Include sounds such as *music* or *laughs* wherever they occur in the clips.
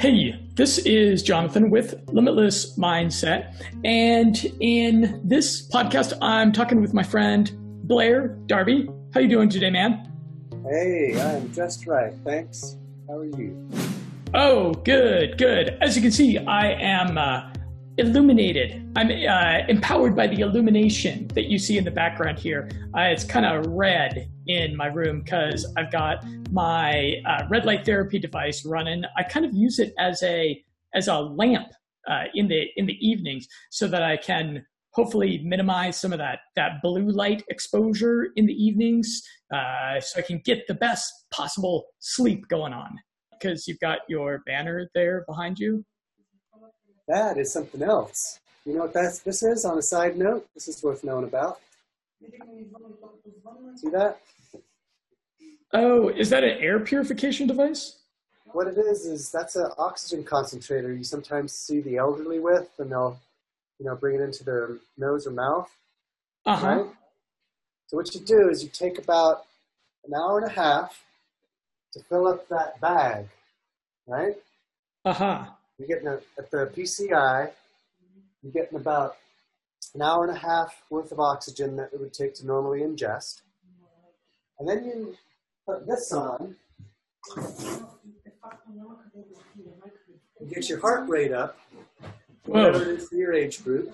Hey, this is Jonathan with Limitless Mindset. And in this podcast, I'm talking with my friend Blair Darby. How you doing today, man? Hey, I'm just right. Thanks. How are you? Oh, good, good. As you can see, I am uh, illuminated. I'm uh, empowered by the illumination that you see in the background here. Uh, it's kind of red in my room because I've got my uh, red light therapy device running. I kind of use it as a as a lamp uh, in the in the evenings so that I can hopefully minimize some of that that blue light exposure in the evenings, uh, so I can get the best possible sleep going on. Because you've got your banner there behind you. That is something else. You know what that's, this is on a side note? This is worth knowing about. See that? Oh, is that an air purification device? What it is is that's an oxygen concentrator you sometimes see the elderly with, and they'll, you know, bring it into their nose or mouth. Uh huh. Right? So what you do is you take about an hour and a half to fill up that bag, right? Uh huh. You're getting a, at the PCI, you're getting about an hour and a half worth of oxygen that it would take to normally ingest. And then you put this on, you get your heart rate up, whatever it is for your age group,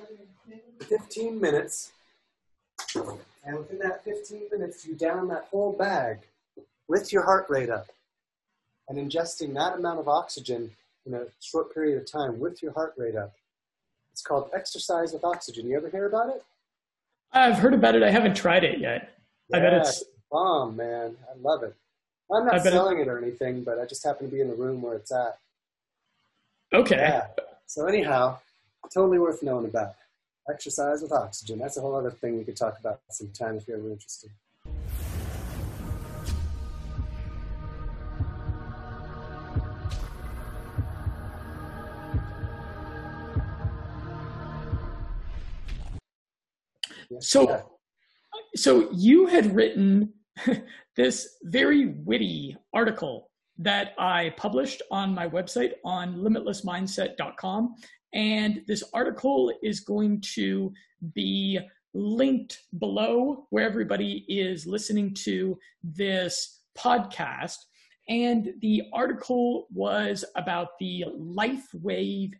15 minutes. And within that 15 minutes, you down that whole bag with your heart rate up and ingesting that amount of oxygen in a short period of time with your heart rate up. It's called exercise with oxygen. You ever hear about it? I've heard about it. I haven't tried it yet. Yeah, I bet it's bomb, man. I love it. I'm not selling it or anything, but I just happen to be in the room where it's at. okay. Yeah. So anyhow, totally worth knowing about. Exercise with oxygen. That's a whole other thing we could talk about sometime if you're ever interested. So, Yeah. so you had written *laughs* this very witty article that I published on my website on limitlessmindset.com. And this article is going to be linked below where everybody is listening to this podcast. And the article was about the LifeWave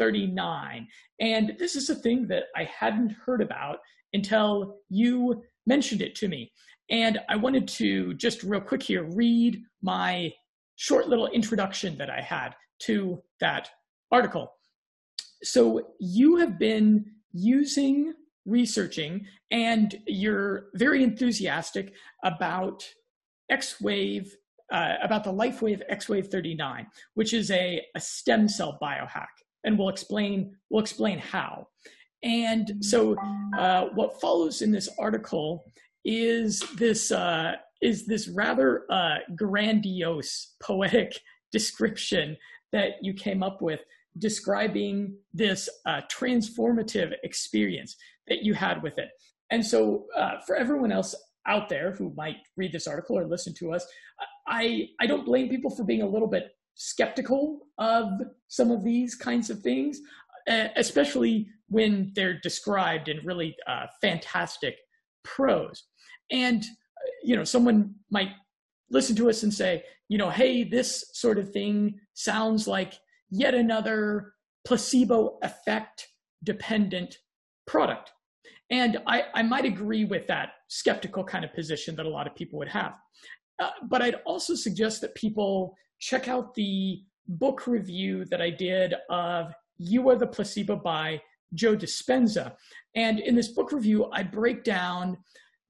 X39. And this is a thing that I hadn't heard about until you mentioned it to me. And I wanted to just real quick here read my short little introduction that I had to that article. So you have been using, researching, and you're very enthusiastic about X Wave, uh, about the LifeWave X Wave 39, which is a, a stem cell biohack. And we'll explain, we'll explain how. And so uh, what follows in this article is this uh, is this rather uh, grandiose poetic *laughs* description that you came up with describing this uh, transformative experience that you had with it. And so, uh, for everyone else out there who might read this article or listen to us, I I don't blame people for being a little bit skeptical of some of these kinds of things, uh, especially when they're described in really uh, fantastic prose. And you know, someone might listen to us and say, you know, hey, this sort of thing sounds like yet another placebo effect dependent product. And I, I might agree with that skeptical kind of position that a lot of people would have. Uh, but I'd also suggest that people check out the book review that I did of You Are the Placebo by Joe Dispenza. And in this book review, I break down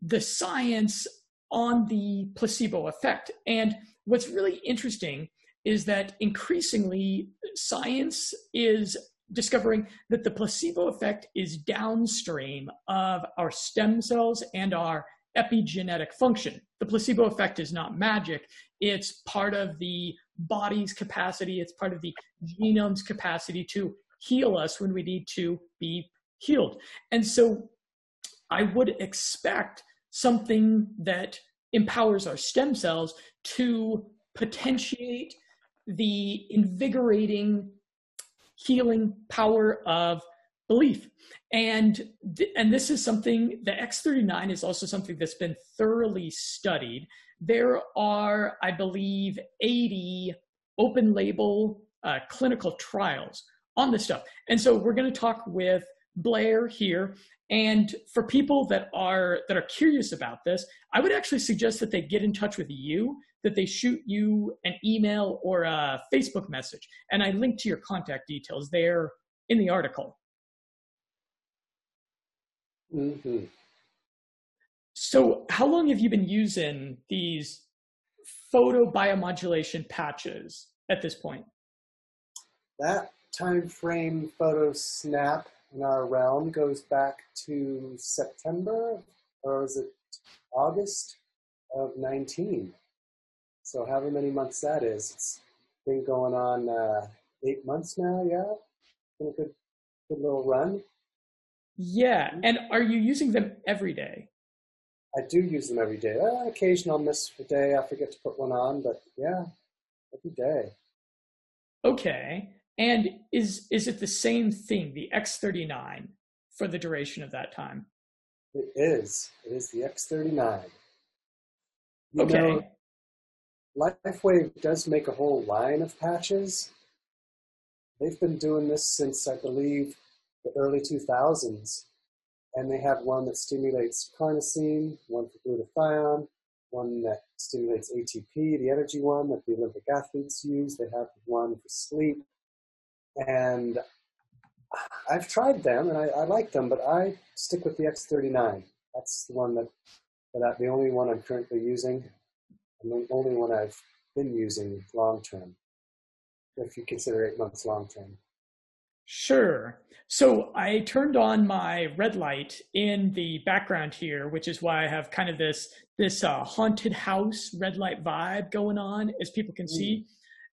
the science on the placebo effect. And what's really interesting is that increasingly science is discovering that the placebo effect is downstream of our stem cells and our epigenetic function. The placebo effect is not magic, it's part of the body's capacity, it's part of the genome's capacity to heal us when we need to be healed. And so I would expect something that empowers our stem cells to potentiate the invigorating, healing power of belief. And, and this is something, the X39 is also something that's been thoroughly studied. There are, I believe, 80 open label uh, clinical trials on this stuff. And so we're going to talk with Blair here. And for people that are that are curious about this, I would actually suggest that they get in touch with you, that they shoot you an email or a Facebook message. And I link to your contact details there in the article. Mm-hmm. So, how long have you been using these photo biomodulation patches at this point? That time frame photo snap in our realm goes back to September, or is it August of 19? So, however many months that is, it's been going on uh, eight months now, yeah? Been a good, good little run. Yeah, and are you using them every day? I do use them every day. Uh, occasionally I'll miss a day, I forget to put one on, but yeah, every day. Okay. And is is it the same thing, the X39, for the duration of that time? It is. It is the X39. You okay. Know, LifeWave does make a whole line of patches. They've been doing this since, I believe, the early 2000s. And they have one that stimulates carnosine, one for glutathione, one that stimulates ATP, the energy one that the Olympic athletes use. They have one for sleep. And I've tried them and I, I like them, but I stick with the X39. That's the one that, that the only one I'm currently using, and the only one I've been using long term, if you consider eight months long term. Sure. So I turned on my red light in the background here, which is why I have kind of this this uh, haunted house red light vibe going on, as people can see.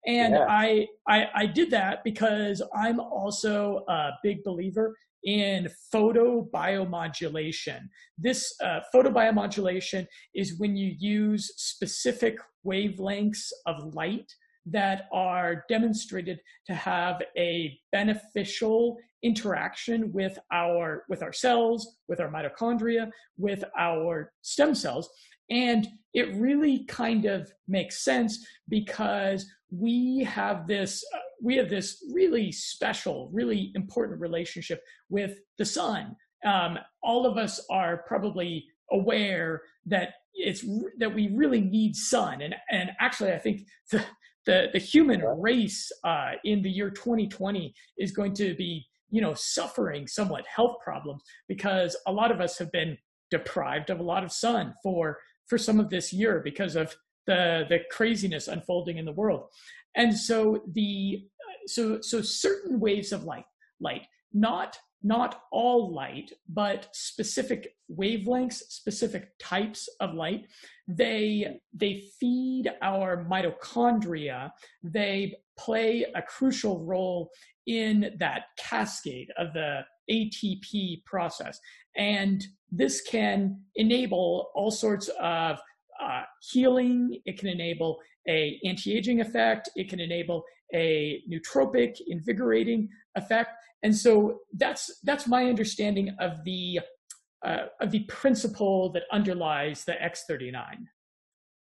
And yeah. I, I I did that because I'm also a big believer in photobiomodulation. This uh, photobiomodulation is when you use specific wavelengths of light that are demonstrated to have a beneficial interaction with our with our cells with our mitochondria with our stem cells. And it really kind of makes sense because we have this uh, we have this really special really important relationship with the sun. Um, all of us are probably aware that it's that we really need sun. And and actually i think the the, the human race uh, in the year 2020 is going to be you know suffering somewhat health problems because a lot of us have been deprived of a lot of sun for for some of this year because of the the craziness unfolding in the world. And so the so so certain waves of light light not not all light, but specific wavelengths, specific types of light. They, they feed our mitochondria. They play a crucial role in that cascade of the ATP process. And this can enable all sorts of uh, healing. It can enable a anti-aging effect. It can enable a nootropic, invigorating effect. And so that's that's my understanding of the uh, of the principle that underlies the X39.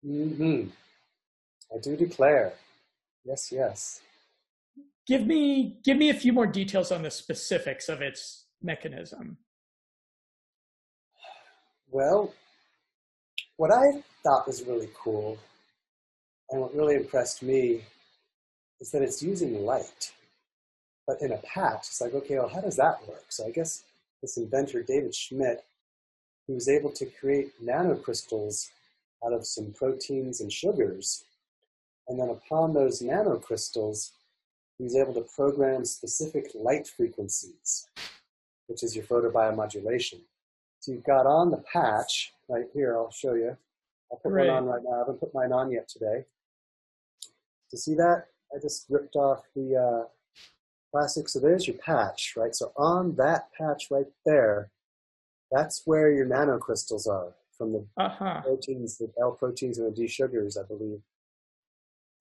Mm-hmm. I do declare. Yes, yes. Give me give me a few more details on the specifics of its mechanism. Well, what I thought was really cool and what really impressed me is that it's using light. But in a patch, it's like, okay, well, how does that work? So I guess this inventor, David Schmidt, he was able to create nanocrystals out of some proteins and sugars. And then upon those nanocrystals, he was able to program specific light frequencies, which is your photobiomodulation. So you've got on the patch right here, I'll show you. I'll put right. one on right now. I haven't put mine on yet today. To see that, I just ripped off the uh, plastic. So there's your patch, right? So on that patch right there, that's where your nanocrystals are from the uh-huh. proteins, the L proteins and the D sugars, I believe.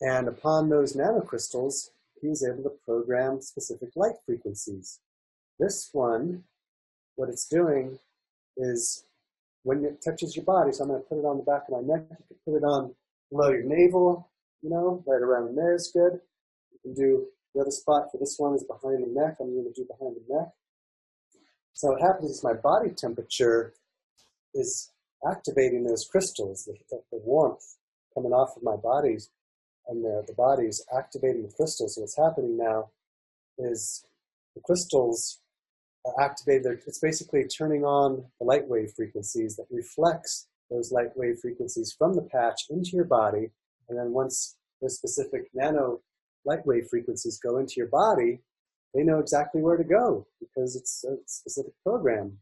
And upon those nanocrystals, he was able to program specific light frequencies. This one, what it's doing is when it touches your body, so I'm going to put it on the back of my neck, you can put it on below your navel, you know, right around there is good. You can do the other spot for this one is behind the neck. I'm going to do behind the neck. So what happens is my body temperature is activating those crystals, the, the warmth coming off of my bodies and the, the body is activating the crystals. So what's happening now is the crystals are activated. It's basically turning on the light wave frequencies that reflects those light wave frequencies from the patch into your body. And then once those specific nano light wave frequencies go into your body, they know exactly where to go because it's a specific program.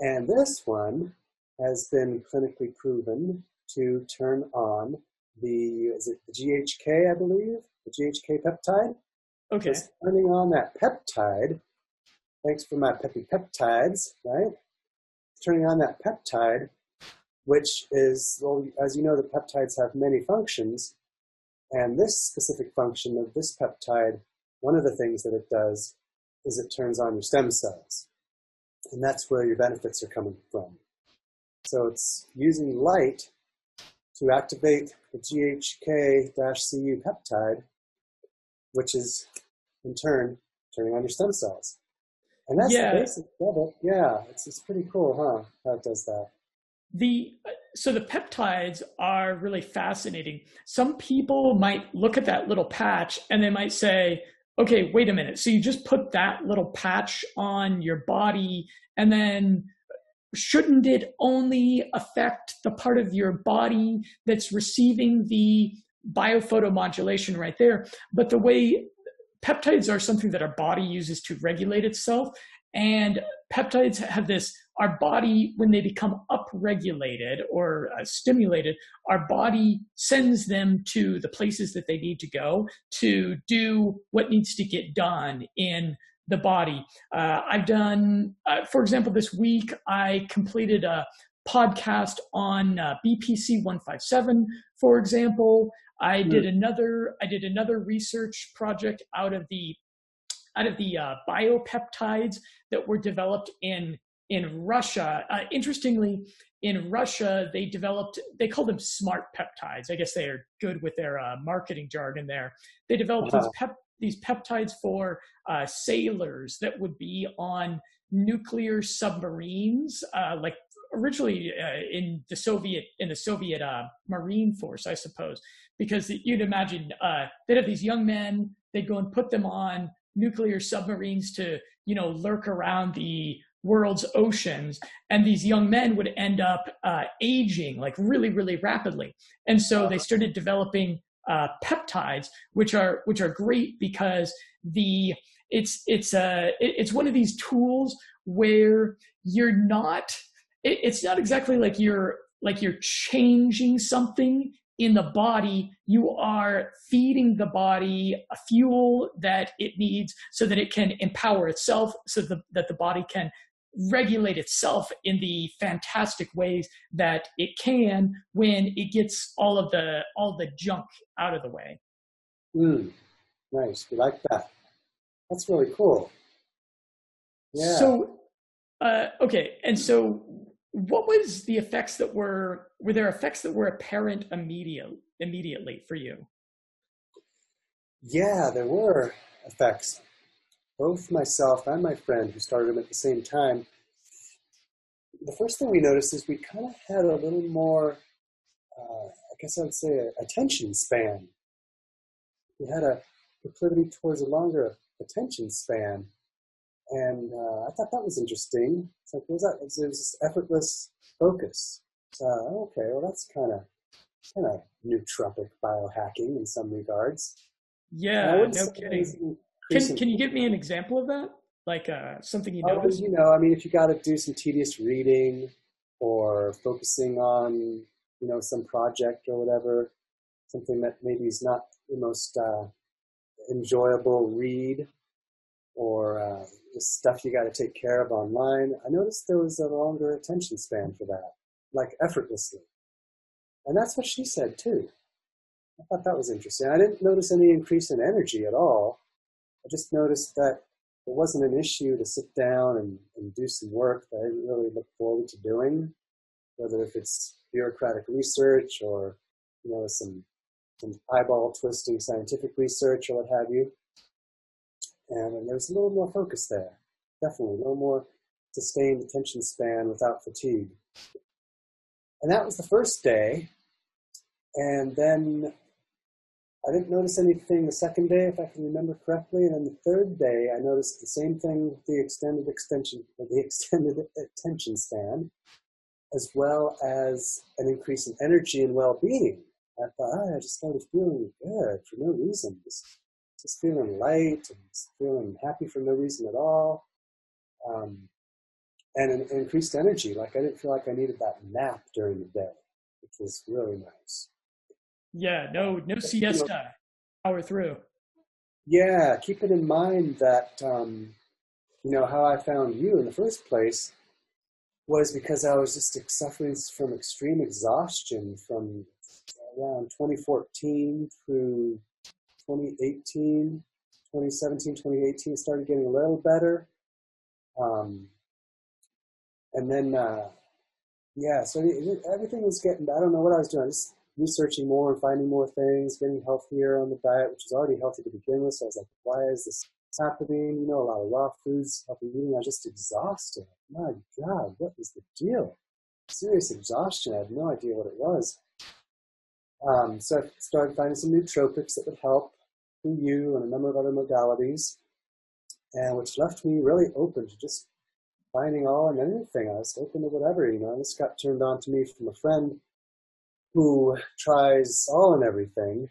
And this one has been clinically proven to turn on the is it the GHK, I believe, the GHK peptide. Okay. It's turning on that peptide. Thanks for my peppy peptides, right? Turning on that peptide, which is well, as you know, the peptides have many functions, and this specific function of this peptide one of the things that it does is it turns on your stem cells. And that's where your benefits are coming from. So it's using light to activate the GHK-CU peptide, which is in turn turning on your stem cells. And that's yeah. the basic of it. Yeah, it's, it's pretty cool, huh? How it does that. The uh, so the peptides are really fascinating. Some people might look at that little patch and they might say, okay, wait a minute. So you just put that little patch on your body and then shouldn't it only affect the part of your body that's receiving the biophotomodulation right there? But the way peptides are something that our body uses to regulate itself. And peptides have this our body, when they become upregulated or uh, stimulated, our body sends them to the places that they need to go to do what needs to get done in the body. Uh, I've done, uh, for example, this week I completed a podcast on uh, BPC 157, for example. I did another. I did another research project out of the out of the uh, biopeptides that were developed in in Russia. Uh, interestingly, in Russia, they developed, they call them smart peptides. I guess they are good with their uh, marketing jargon there. They developed uh-huh. these, pep, these peptides for uh, sailors that would be on nuclear submarines, uh, like originally uh, in the Soviet, in the Soviet uh, Marine Force, I suppose, because you'd imagine they'd have these young men, they'd go and put them on nuclear submarines to, you know, lurk around the world's oceans and these young men would end up uh, aging like really really rapidly. And so they started developing uh, peptides which are which are great because the it's it's uh it's one of these tools where you're not it, it's not exactly like you're like you're changing something in the body, you are feeding the body a fuel that it needs so that it can empower itself, so the, that the body can regulate itself in the fantastic ways that it can when it gets all of the all the junk out of the way. Mm, nice. We like that. That's really cool. Yeah. So, uh, okay, and so what was the effects that were were there effects that were apparent immediate, immediately for you? Yeah, there were effects both myself and my friend who started them at the same time, the first thing we noticed is we kind of had a little more, uh, I guess I would say, attention span. We had a proclivity towards a longer attention span. And uh, I thought that was interesting. It's like, what was that? It was, it was this effortless focus. So, okay, well, that's kind of kind of nootropic biohacking in some regards. Yeah, no kidding. Can can you give me an example of that? Like uh, something you noticed? Oh, you know, I mean, if you got to do some tedious reading or focusing on, you know, some project or whatever, something that maybe is not the most uh, enjoyable read or uh, stuff you got to take care of online. I noticed there was a longer attention span for that, like effortlessly. And that's what she said too. I thought that was interesting. I didn't notice any increase in energy at all. I just noticed that it wasn't an issue to sit down and, and do some work that I didn't really look forward to doing, whether if it's bureaucratic research or you know some some eyeball twisting scientific research or what have you. And, and there's a little more focus there, definitely, a little more sustained attention span without fatigue. And that was the first day. And then I didn't notice anything the second day, if I can remember correctly. And then the third day, I noticed the same thing with the extended extension, *laughs* the extended attention span, as well as an increase in energy and well-being. I thought, oh, I just started feeling good for no reason, just feeling light and feeling happy for no reason at all. Um, and an increased energy. Like I didn't feel like I needed that nap during the day, which was really nice. Yeah, no, no siesta. You know, power through. Yeah, keep it in mind that um, you know how I found you in the first place was because I was just suffering from extreme exhaustion from around 2014 through 2018, 2017, 2018. Started getting a little better. Um, and then uh, yeah, so everything was getting. I don't know what I was doing. Just researching more and finding more things, getting healthier on the diet, which is already healthy to begin with. So I was like, why is this happening? You know, a lot of raw foods, healthy eating. I was just exhausted. My God, what is the deal? Serious exhaustion. I had no idea what it was. Um, so I started finding some nootropics that would help you and a number of other modalities, and which left me really open to just finding all and anything. I was open to whatever, you know. And This got turned on to me from a friend who tries all and everything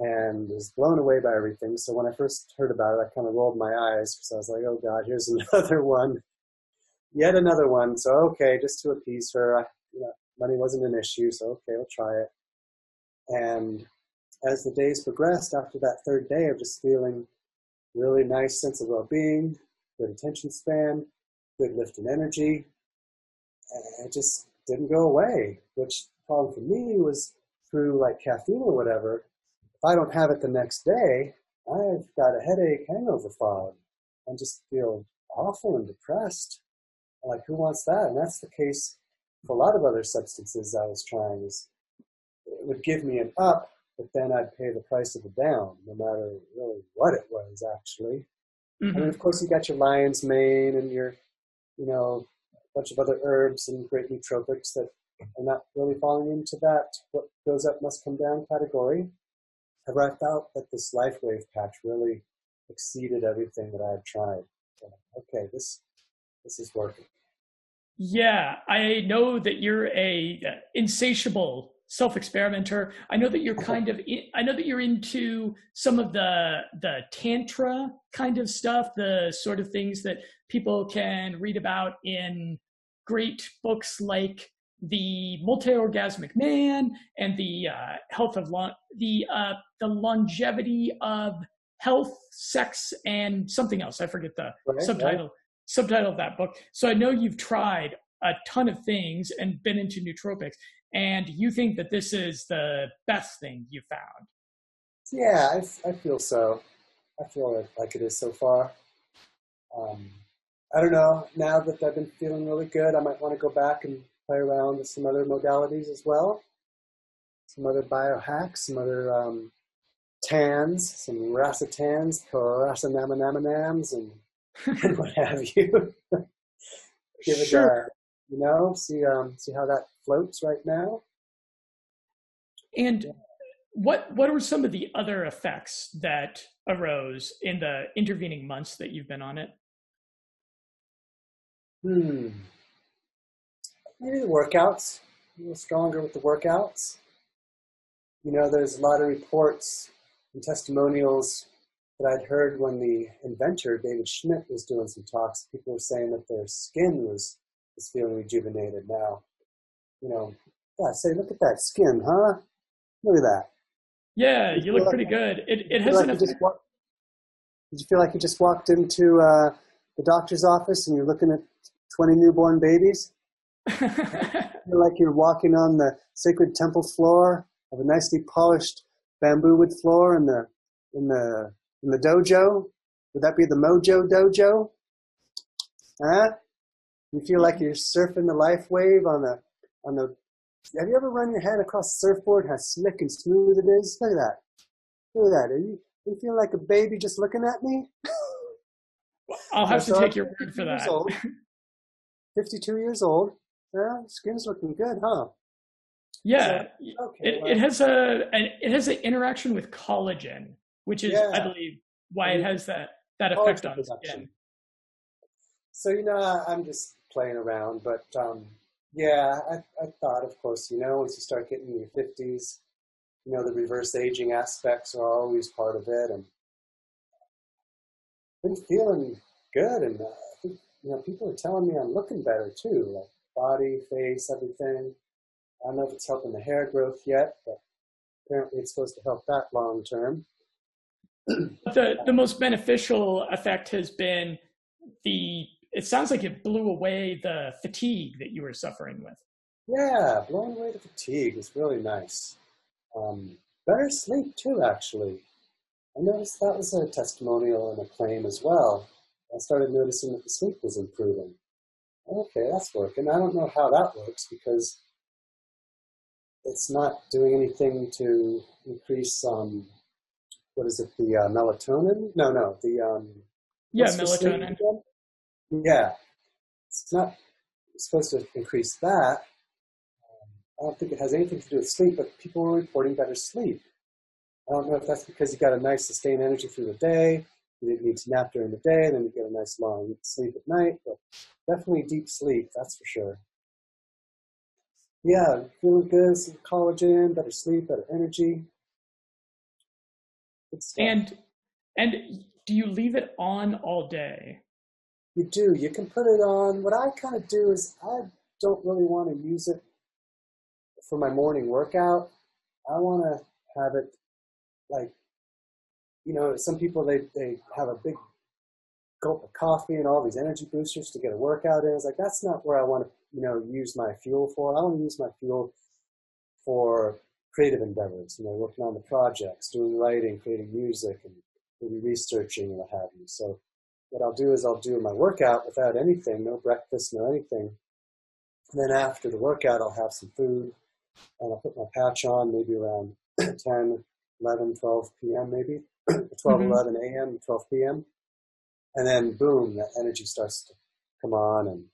and is blown away by everything. So when I first heard about it, I kind of rolled my eyes because I was like, oh God, here's *laughs* another one. Yet another one. So, okay, just to appease her, I, you know, money wasn't an issue. So, okay, we'll try it. And as the days progressed, after that third day of just feeling really nice sense of well-being, good attention span, good lift in energy. It just didn't go away, which problem for me was through like caffeine or whatever. If I don't have it the next day, I've got a headache, hangover fog, and just feel awful and depressed. Like, who wants that? And that's the case for a lot of other substances I was trying. Is it would give me an up, but then I'd pay the price of the down, no matter really what it was actually. Mm-hmm. And of course, you got your lion's mane and your you know, a bunch of other herbs and great nootropics that are not really falling into that what goes up must come down category. However, I felt that this LifeWave patch really exceeded everything that I had tried. So, okay, this this is working. Yeah, I know that you're a uh, insatiable self-experimenter. I know that you're kind of in, I know that you're into some of the the tantra kind of stuff, the sort of things that people can read about in great books like the multi-orgasmic man and the uh, health of long the uh, the longevity of health, sex, and something else. I forget the right, subtitle right. subtitle of that book. So I know you've tried a ton of things and been into nootropics and you think that this is the best thing you found. Yeah, I, I feel so. I feel like it is so far. Um, I don't know. Now that I've been feeling really good, I might want to go back and play around with some other modalities as well. Some other biohacks, some other um, tans, some racetans, rasanamanamanams, and, and *laughs* what have you. *laughs* Give it sure. a, you know, see um, see how that floats right now. And what what were some of the other effects that arose in the intervening months that you've been on it? Hmm. Maybe the workouts. A little stronger with the workouts. You know, there's a lot of reports and testimonials that I'd heard when the inventor, David Schmidt, was doing some talks. People were saying that their skin was, was feeling rejuvenated now you know, yeah, say, look at that skin, huh? Look at that. Yeah, you, you look pretty like, good. It, it has like an effect. Walk, did you feel like you just walked into uh, the doctor's office and you're looking at 20 newborn babies? *laughs* feel like you're walking on the sacred temple floor of a nicely polished bamboo wood floor in the in the in the dojo? Would that be the Mojo Dojo? Huh? You feel like you're surfing the life wave on the on the. Have you ever run your hand across a surfboard? How slick and smooth it is. Look at that. Look at that. Are you you feel like a baby just looking at me? *laughs* I'll have to take your word for that. Old, 52 years old. Yeah, skin's looking good, huh? Yeah, so, okay, it, well. it has a an, it has an interaction with collagen, which is, yeah. I believe, why it has that that effect on production. skin. So you know, I'm just playing around, but um, yeah, I, I thought, of course, you know, once you start getting in your 50s, you know, the reverse aging aspects are always part of it, and been feeling good, and uh, I think you know, people are telling me I'm looking better too, like body, face, everything. I don't know if it's helping the hair growth yet, but apparently it's supposed to help that long term. the the most beneficial effect has been the it sounds like it blew away the fatigue that you were suffering with. Yeah, blowing away the fatigue is really nice. Um, better sleep too, actually. I noticed that was a testimonial and a claim as well. I started noticing that the sleep was improving. Okay, that's working. I don't know how that works because it's not doing anything to increase um, what is it? The uh, melatonin? No, no, the um, yeah, melatonin. Yeah, it's not supposed to increase that. I don't think it has anything to do with sleep, but people are reporting better sleep. I don't know if that's because you got a nice sustained energy through the day. You didn't need to nap during the day, and then you get a nice long sleep at night. But definitely deep sleep, that's for sure. Yeah, feeling good, some collagen, better sleep, better energy. And and do you leave it on all day? You do. You can put it on. What I kind of do is I don't really want to use it for my morning workout. I want to have it like, you know, some people they they have a big gulp of coffee and all these energy boosters to get a workout in. It's like that's not where I want to, you know, use my fuel for. I want to use my fuel for creative endeavors, you know, working on the projects, doing writing, creating music, and maybe researching and what have you. So what I'll do is I'll do my workout without anything, no breakfast, no anything. And then after the workout, I'll have some food and I'll put my patch on maybe around *clears throat* 10, 11, 12 p.m. maybe, *clears throat* 12, mm-hmm. 11 a.m., 12 p.m. And then boom, that energy starts to come on and,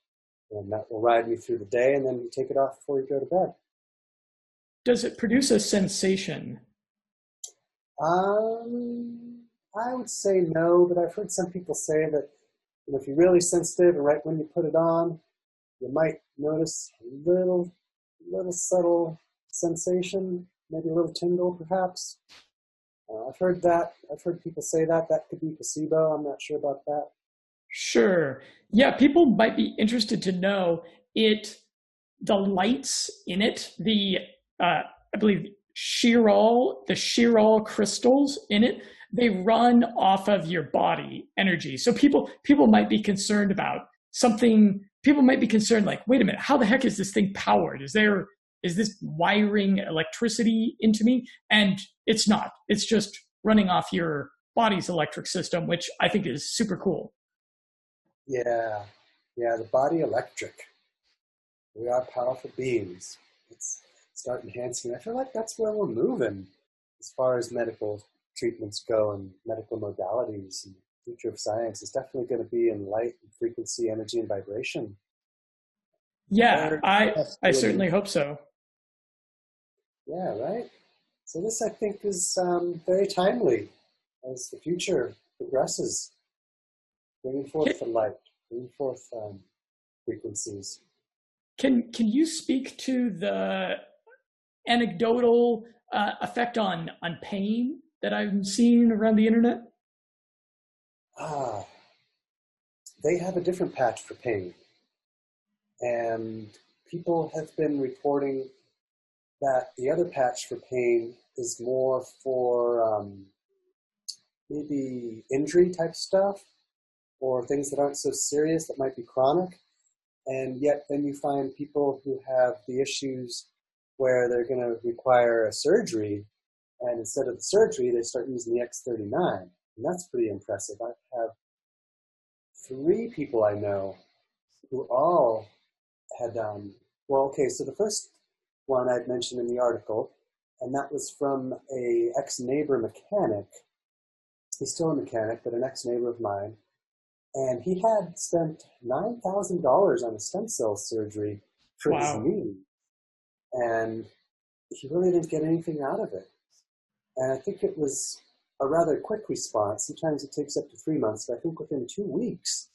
and that will ride me through the day and then you take it off before you go to bed. Does it produce a sensation? Um, I would say no, but I've heard some people say that you know, if you're really sensitive and right when you put it on, you might notice a little, little subtle sensation, maybe a little tingle perhaps. Uh, I've heard that. I've heard people say that. That could be placebo. I'm not sure about that. Sure. Yeah, people might be interested to know it. The lights in it, the uh, I believe chiral, the chiral crystals in it, they run off of your body energy. So people people might be concerned about something. People might be concerned, like, wait a minute, how the heck is this thing powered? Is there is this wiring electricity into me? And it's not. It's just running off your body's electric system, which I think is super cool. Yeah, yeah, the body electric. We are powerful beings. It's start enhancing. I feel like that's where we're moving as far as medical treatments go and medical modalities. And the future of science is definitely going to be in light and frequency, energy, and vibration. Yeah, I I certainly hope so. Yeah, right. So this, I think, is um, very timely as the future progresses, bringing forth the light, bringing forth um, frequencies. Can can you speak to the anecdotal uh, effect on on pain that I've seen around the internet? Ah, they have a different patch for pain, and people have been reporting that the other patch for pain is more for um, maybe injury type stuff or things that aren't so serious that might be chronic. And yet, then you find people who have the issues where they're going to require a surgery And instead of the surgery, they start using the X39. And that's pretty impressive. I have three people I know who all had, um, well, okay, so the first one I'd mentioned in the article, and that was from a ex-neighbor mechanic. He's still a mechanic, but an ex-neighbor of mine. And he had spent $9,000 on a stem cell surgery for wow. his knee. And he really didn't get anything out of it. And I think it was a rather quick response. Sometimes it takes up to three months, but I think within two weeks,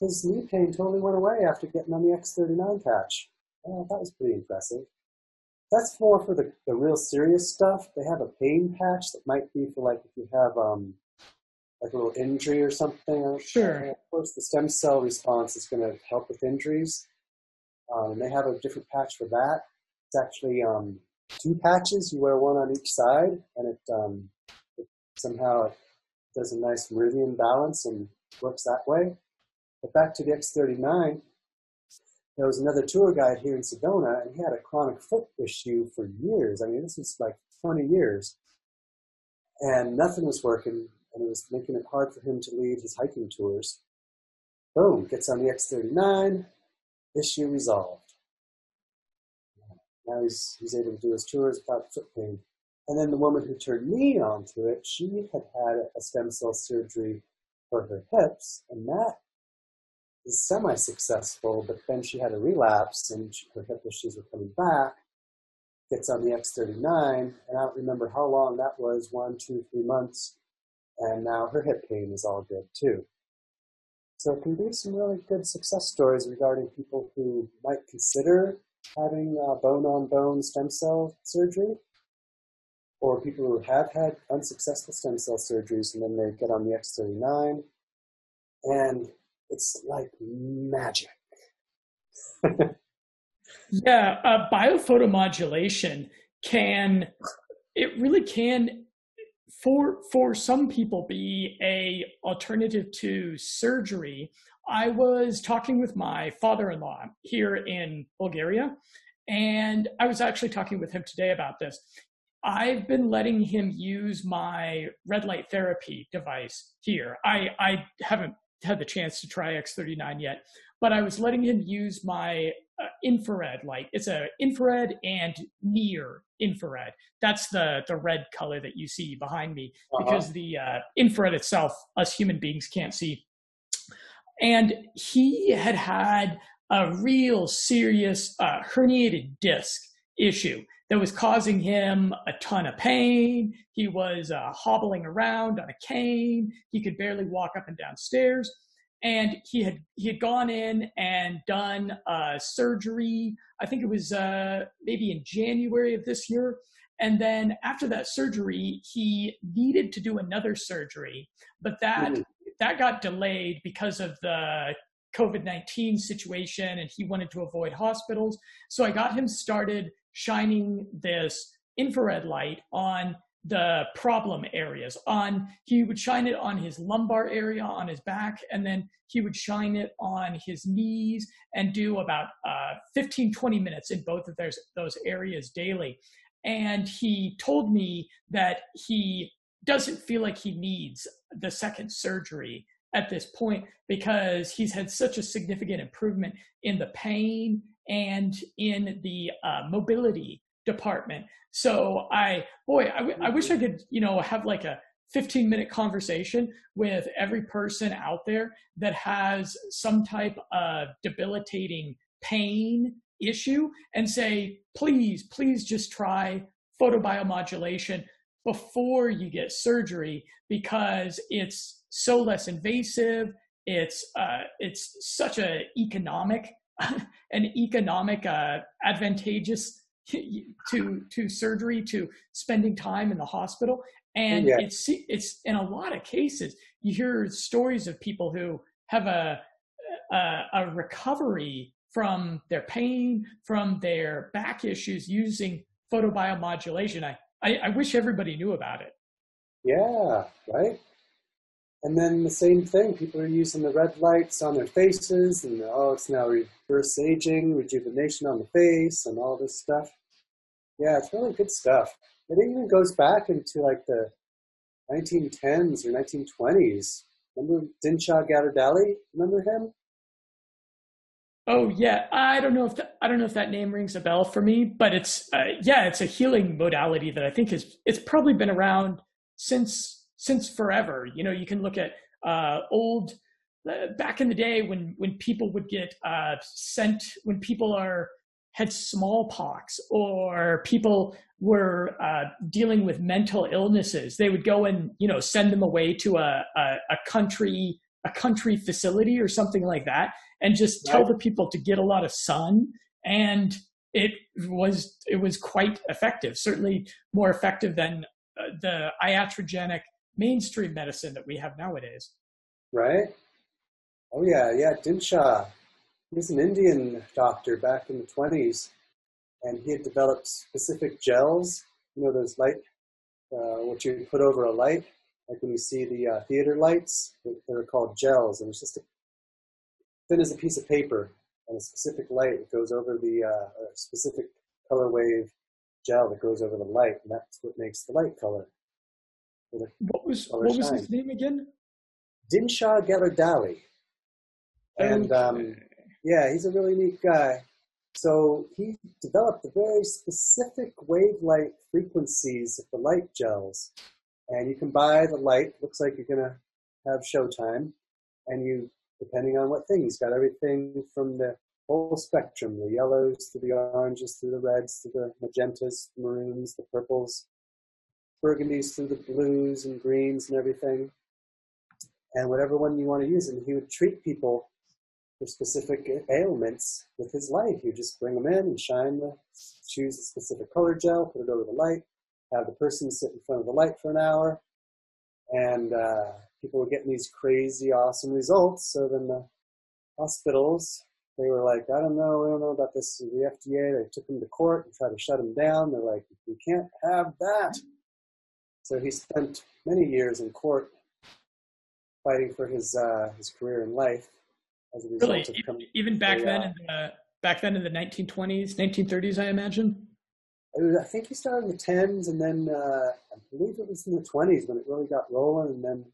his knee pain totally went away after getting on the X39 patch. Oh, that was pretty impressive. That's more for the, the real serious stuff. They have a pain patch that might be for like if you have um, like a little injury or something. Sure. And of course, the stem cell response is going to help with injuries. Um, they have a different patch for that. It's actually um, two patches. You wear one on each side, and it, um, it somehow it does a nice meridian balance and works that way. But back to the X39, there was another tour guide here in Sedona, and he had a chronic foot issue for years. I mean, this was like 20 years. And nothing was working, and it was making it hard for him to lead his hiking tours. Boom, gets on the X39, issue resolved. Now he's, he's able to do his tours without foot pain. And then the woman who turned me onto it, she had had a stem cell surgery for her hips, and that is semi-successful, but then she had a relapse and she, her hip issues were coming back. Gets on the X39, and I don't remember how long that was, one, two, three months, and now her hip pain is all good too. So it can be some really good success stories regarding people who might consider having uh, bone-on-bone stem cell surgery, or people who have had unsuccessful stem cell surgeries and then they get on the X39, and it's like magic. *laughs* yeah, uh, biophotomodulation can it really can for for some people be a alternative to surgery. I was talking with my father-in-law here in Bulgaria, and I was actually talking with him today about this. I've been letting him use my red light therapy device here. I, I haven't had the chance to try X39 yet, but I was letting him use my uh, infrared light. It's a infrared and near infrared. That's the the red color that you see behind me uh-huh. because the uh, infrared itself, us human beings can't see. And he had had a real serious uh, herniated disc issue that was causing him a ton of pain. He was uh, hobbling around on a cane. He could barely walk up and down stairs. And he had he had gone in and done uh, surgery. I think it was uh, maybe in January of this year. And then after that surgery, he needed to do another surgery, but that mm-hmm. that got delayed because of the COVID 19 situation and he wanted to avoid hospitals. So I got him started shining this infrared light on the problem areas. On he would shine it on his lumbar area on his back and then he would shine it on his knees and do about uh, 15 20 minutes in both of those those areas daily. And he told me that he doesn't feel like he needs the second surgery at this point because he's had such a significant improvement in the pain and in the uh, mobility department. So I, boy, I, w- I wish I could, you know, have like a 15 minute conversation with every person out there that has some type of debilitating pain issue and say, please, please just try photobiomodulation before you get surgery because it's so less invasive. It's uh, it's such a economic *laughs* an economic uh, advantageous to to surgery to spending time in the hospital and yeah. it's it's in a lot of cases you hear stories of people who have a, a, a recovery from their pain from their back issues using photobiomodulation I, I i wish everybody knew about it yeah right and then the same thing, people are using the red lights on their faces, and oh, it's now reverse aging, rejuvenation on the face, and all this stuff. Yeah, it's really good stuff. it even goes back into like the 1910s or 1920s. Remember Dinshah Ghadiali? Remember him? Oh yeah, I don't know if that, I don't know if that name rings a bell for me, but it's uh, yeah, it's a healing modality that I think is it's probably been around since since forever. You know, you can look at uh, old uh, back in the day when when people would get uh, sent when people are had smallpox or people were uh, dealing with mental illnesses, they would go and you know send them away to a, a, a country a country facility or something like that, and just tell the people to get a lot of sun. And it was it was quite effective. Certainly more effective than uh, the iatrogenic mainstream medicine that we have nowadays. Right. Oh yeah, yeah. Dinshah he was an Indian doctor back in the 20s, and he had developed specific gels, you know, those light, uh, what you put over a light, like when you see the uh, theater lights, they're called gels, and it's just a, thin as a piece of paper, and a specific light that goes over the uh, specific color wave gel that goes over the light, and that's what makes the light color. what was what was his name again? Dinshah Ghadiali. And um, yeah, he's a really neat guy. So he developed the very specific wavelength frequencies of the light gels. And you can buy the light, looks like you're to have showtime. And you, depending on what thing, he's got everything from the whole spectrum the yellows to the oranges to the reds to the magentas, maroons, the purples, burgundies to the blues and greens and everything. And whatever one you want to use. And he would treat people for specific ailments with his light. You just bring them in and shine the, choose a specific color gel, put it over the light, have the person sit in front of the light for an hour, and uh, people were getting these crazy, awesome results. So then the hospitals, they were like, I don't know, I don't know about this. The FDA, they took him to court and tried to shut him down. They're like, we can't have that. So he spent many years in court fighting for his uh, his career in life as a result really? of coming. Even back then, in the, back then in the 1920s, 1930s, I imagine. I think he started in the 10s, and then uh, I believe it was in the 20s when it really got rolling, and then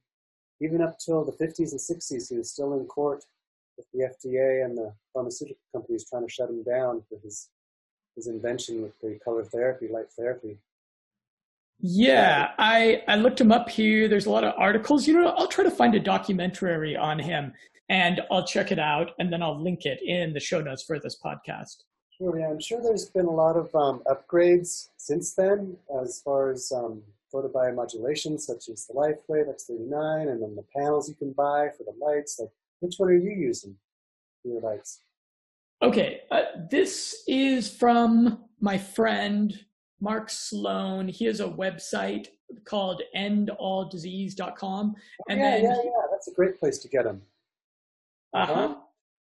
even up till the 50s and 60s, he was still in court with the FDA and the pharmaceutical companies trying to shut him down for his his invention with the color therapy, light therapy. Yeah, I I looked him up here. There's a lot of articles. You know, I'll try to find a documentary on him and I'll check it out and then I'll link it in the show notes for this podcast. Sure, yeah, I'm sure there's been a lot of um, upgrades since then as far as um, photobiomodulation, such as the LifeWave X39, and then the panels you can buy for the lights. Like, which one are you using for your lights? Okay, uh, this is from my friend Mark Sloan. He has a website called endalldisease.com. And yeah, then yeah, yeah, that's a great place to get them. Uh-huh.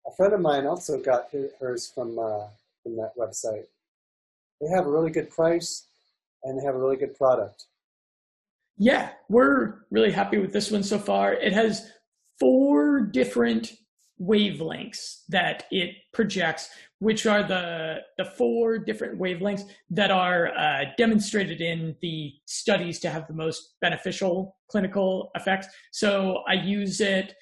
A friend of mine also got hers from uh, from that website. They have a really good price and they have a really good product. Yeah, we're really happy with this one so far. It has four different wavelengths that it projects, which are the the four different wavelengths that are uh, demonstrated in the studies to have the most beneficial clinical effects. So I use it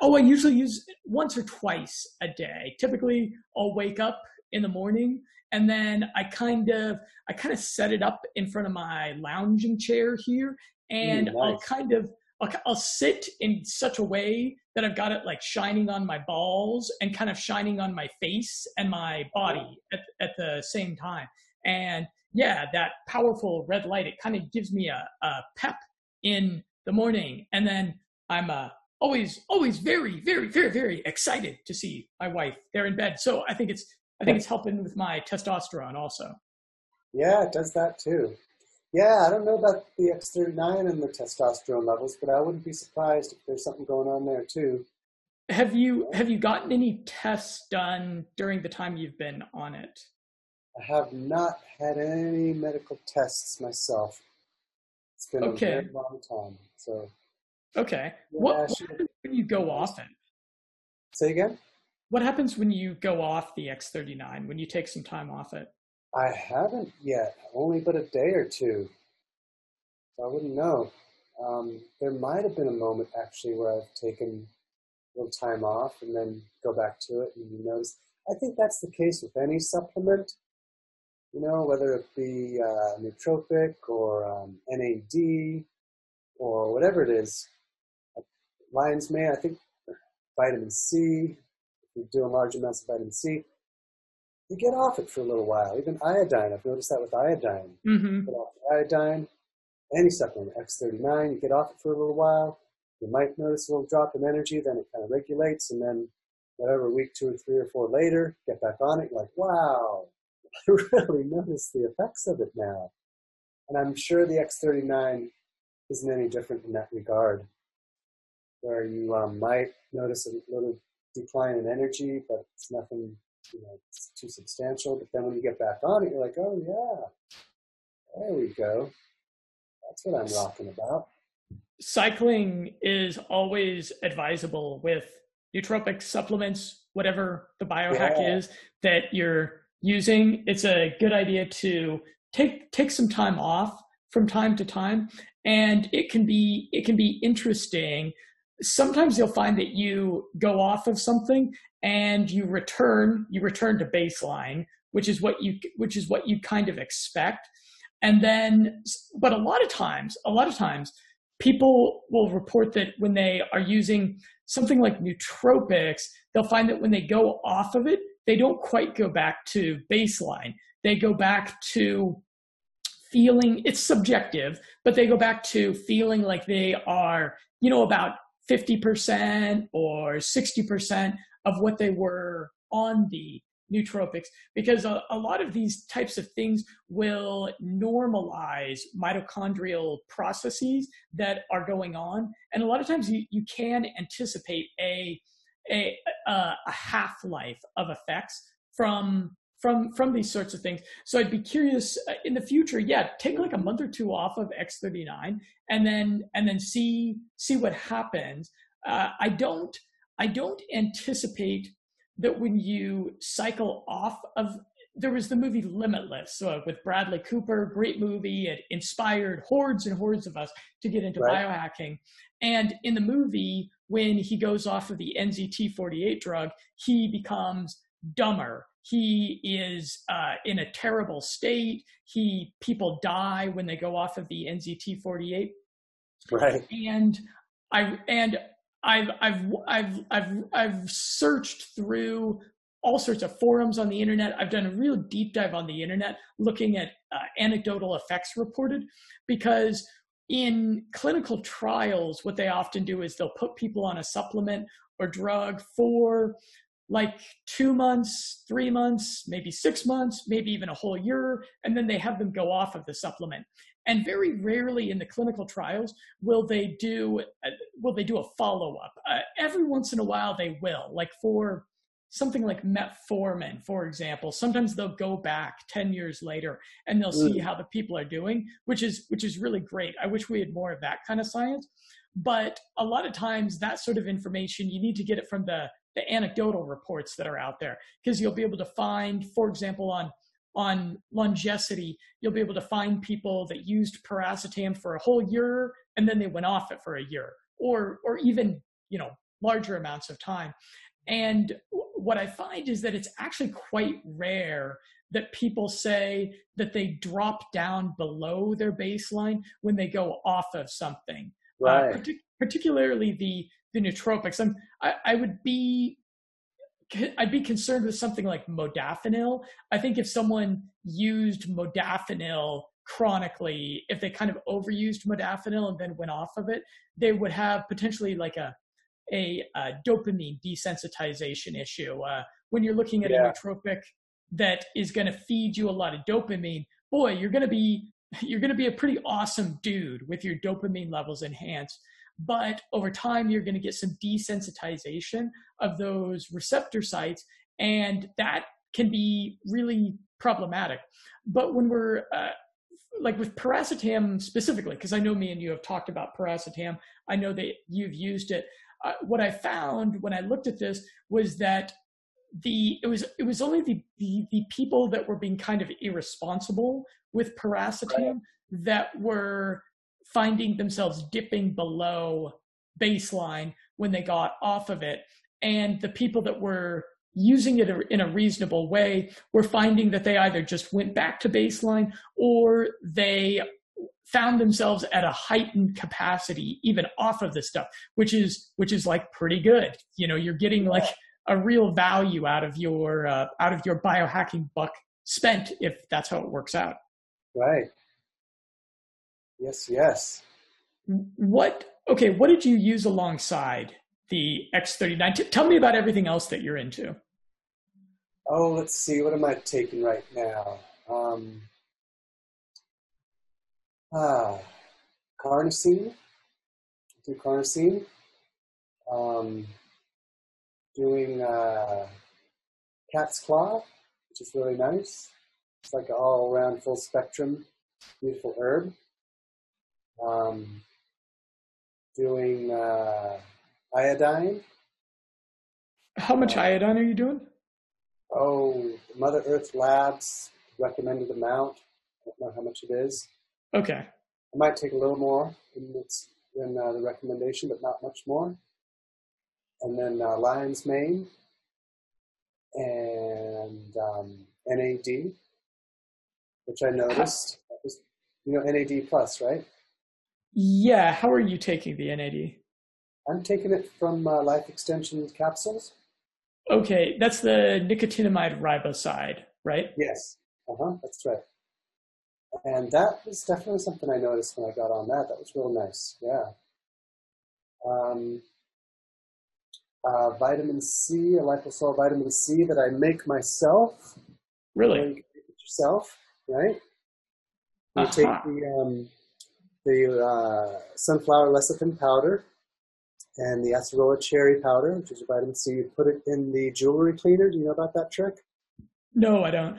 oh, I usually use once or twice a day. Typically, I'll wake up in the morning and then I kind of I kind of set it up in front of my lounging chair here, and nice. I'll kind of I'll, I'll sit in such a way that I've got it like shining on my balls and kind of shining on my face and my body at, at the same time. And yeah, that powerful red light, it kind of gives me a, a pep in the morning. And then I'm uh, always always very very very very excited to see my wife there in bed. So i think it's i think it's helping with my testosterone also. Yeah it does that too. Yeah i don't know about the x39 and the testosterone levels but i wouldn't be surprised if there's something going on there too. Have you have you gotten any tests done during the time you've been on it? I have not had any medical tests myself. It's been okay. a very long time so Okay. What, what happens when you go off it? Say again? What happens when you go off the X39, when you take some time off it? I haven't yet, only but a day or two. So I wouldn't know. Um, there might have been a moment actually where I've taken a little time off and then go back to it and you notice. I think that's the case with any supplement, you know, whether it be uh, nootropic or um, NAD or whatever it is. Lion's mane, I think vitamin C, if you're doing large amounts of vitamin C, you get off it for a little while. Even iodine, I've noticed that with iodine. Mm-hmm. Get off iodine, any supplement, X39, you get off it for a little while. You might notice a little drop in energy, then it kind of regulates, and then whatever week two or three or four later, get back on it. You're like, wow, *laughs* I really notice the effects of it now. And I'm sure the X39 isn't any different in that regard, where you um, might notice a little decline in energy, but it's nothing you know, too substantial. But then when you get back on it, you're like, oh yeah, there we go. That's what I'm rocking about. Cycling is always advisable with nootropic supplements, whatever the biohack yeah. is that you're using. It's a good idea to take take some time off from time to time, and it can be it can be interesting sometimes you'll find that you go off of something and you return you return to baseline which is what you which is what you kind of expect. And then but a lot of times a lot of times people will report that when they are using something like nootropics they'll find that when they go off of it they don't quite go back to baseline. They go back to feeling it's subjective but they go back to feeling like they are you know about 50% or 60% of what they were on the nootropics because a, a, lot of these types of things will normalize mitochondrial processes that are going on. And a lot of times you, you can anticipate a a, a half-life of effects from from from these sorts of things. So I'd be curious uh, in the future. Yeah, take like a month or two off of X39, and then and then see see what happens. Uh, I don't I don't anticipate that when you cycle off of there was the movie Limitless uh, with Bradley Cooper, great movie. It inspired hordes and hordes of us to get into right. biohacking. And in the movie, when he goes off of the NZT48 drug, he becomes dumber he is uh, in a terrible state. He people die when they go off of the NZT 48. Right. And I and I've I've I've I've I've searched through all sorts of forums on the internet. I've done a real deep dive on the internet looking at uh, anecdotal effects reported because in clinical trials, what they often do is they'll put people on a supplement or drug for like two months, three months, maybe six months, maybe even a whole year, and then they have them go off of the supplement. And very rarely in the clinical trials will they do uh, will they do a follow up. Uh, every once in a while they will, like for something like metformin, for example. Sometimes they'll go back ten years later and they'll see mm. how the people are doing, which is which is really great. I wish we had more of that kind of science. But a lot of times, that sort of information, you need to get it from the the anecdotal reports that are out there. Because you'll be able to find for example on on longevity you'll be able to find people that used piracetam for a whole year and then they went off it for a year or or even you know larger amounts of time. And what i find is that it's actually quite rare that people say that they drop down below their baseline when they go off of something. Uh, right. Uh, partic- particularly the the nootropics. I'm, I, I would be I'd be concerned with something like modafinil. I think if someone used modafinil chronically, if they kind of overused modafinil and then went off of it, they would have potentially like a a, a dopamine desensitization issue. Uh, when you're looking at yeah. a nootropic that is going to feed you a lot of dopamine, boy, you're going to be you're going to be a pretty awesome dude with your dopamine levels enhanced. But over time, you're going to get some desensitization of those receptor sites, and that can be really problematic. But when we're uh, like with piracetam specifically, because I know me and you have talked about piracetam, I know that you've used it. Uh, what I found when I looked at this was that the it was it was only the the, the people that were being kind of irresponsible with piracetam right. that were finding themselves dipping below baseline when they got off of it. And the people that were using it in a reasonable way were finding that they either just went back to baseline or they found themselves at a heightened capacity even off of this stuff which is which is like pretty good. You know you're getting like a real value out of your uh, out of your biohacking buck spent if that's how it works out. Right yes yes. What okay what did you use alongside the x39 T- tell me about everything else that you're into. Oh let's see what am i taking right now? Um ah carnosine do carnosine um doing uh, cat's claw, which is really nice. It's like an all-around full spectrum, beautiful herb. Um, doing uh, iodine. How much uh, iodine are you doing? Oh, Mother Earth Labs recommended amount. I don't know how much it is. Okay. I might take a little more than, than uh, the recommendation, but not much more and then uh, Lion's Mane, and um, NAD, which I noticed. Was, you know NAD plus, right? Yeah. How are you taking the NAD? I'm taking it from uh, Life Extension capsules. Okay, that's the nicotinamide riboside, right? Yes. Uh huh. That's right. And that was definitely something I noticed when I got on that. That was real nice. Yeah. Um, uh, vitamin C, a liposol vitamin C that I make myself. Really? You make it yourself, right? You uh-huh. take the um, the uh, sunflower lecithin powder and the acerola cherry powder, which is a vitamin C. You put it in the jewelry cleaner. Do you know about that trick? No, I don't.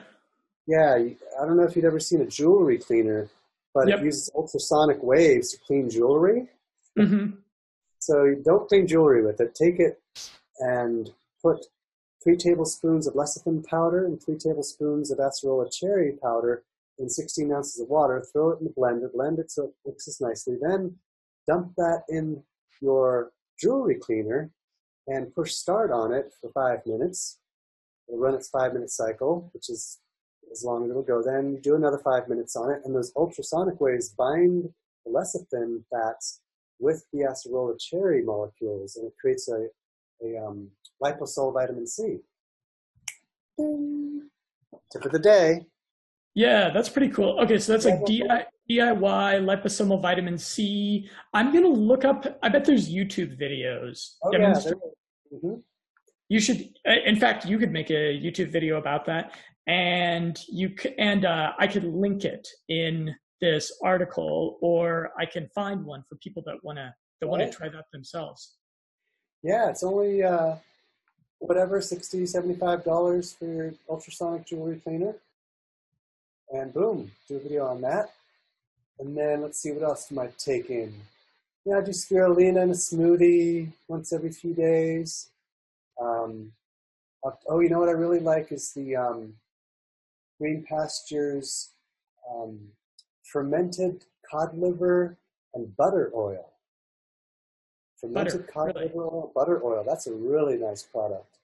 Yeah, I don't know if you'd ever seen a jewelry cleaner, but yep. it uses ultrasonic waves to clean jewelry. Mm-hmm. So don't clean jewelry with it. Take it and put three tablespoons of lecithin powder and three tablespoons of acerola cherry powder in 16 ounces of water. Throw it in the blender, blend it so it mixes nicely. Then dump that in your jewelry cleaner and push start on it for five minutes. It'll run its five minute cycle, which is as long as it'll go. Then you do another five minutes on it, and those ultrasonic waves bind the lecithin fats with the acerola cherry molecules, and it creates a a um, liposol vitamin C. Tip of the day. Yeah, that's pretty cool. Okay, so that's like DIY liposomal vitamin C. I'm gonna look up. I bet there's YouTube videos. Oh yeah. Mm-hmm. You should. In fact, you could make a YouTube video about that, and you and uh, I could link it in this article, or I can find one for people that wanna that want to try that themselves. Yeah, it's only uh, whatever, 60 $75 for your ultrasonic jewelry cleaner. And boom, do a video on that. And then let's see, what else am I taking? Yeah, I do spirulina in a smoothie once every few days. Um, oh, you know what I really like is the um, Green Pastures um, fermented cod liver and butter oil. Fermented cod really? liver oil, butter oil. That's a really nice product.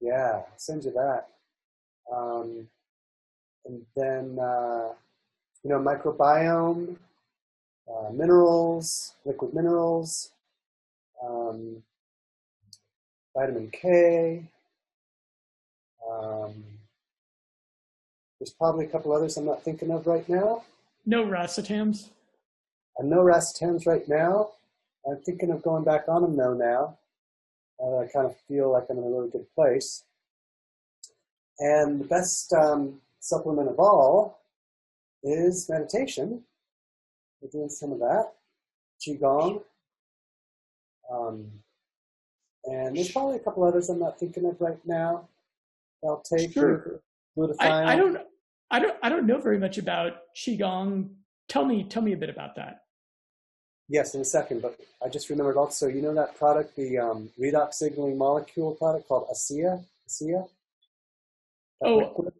Yeah, I'll send you that. Um, and then, uh, you know, microbiome, uh, minerals, liquid minerals, um, vitamin K. Um, there's probably a couple others I'm not thinking of right now. No racetams? Uh, no racetams right now. I'm thinking of going back on them though now. I kind of feel like I'm in a really good place. And the best um, supplement of all is meditation. We're doing some of that. Qigong. Um, and there's probably a couple others I'm not thinking of right now. I'll take sure. I, I don't I don't I don't know very much about Qigong. Tell me tell me a bit about that. Yes, in a second, but I just remembered also, you know that product, the um, redox signaling molecule product called ASEA, ASEA. Oh,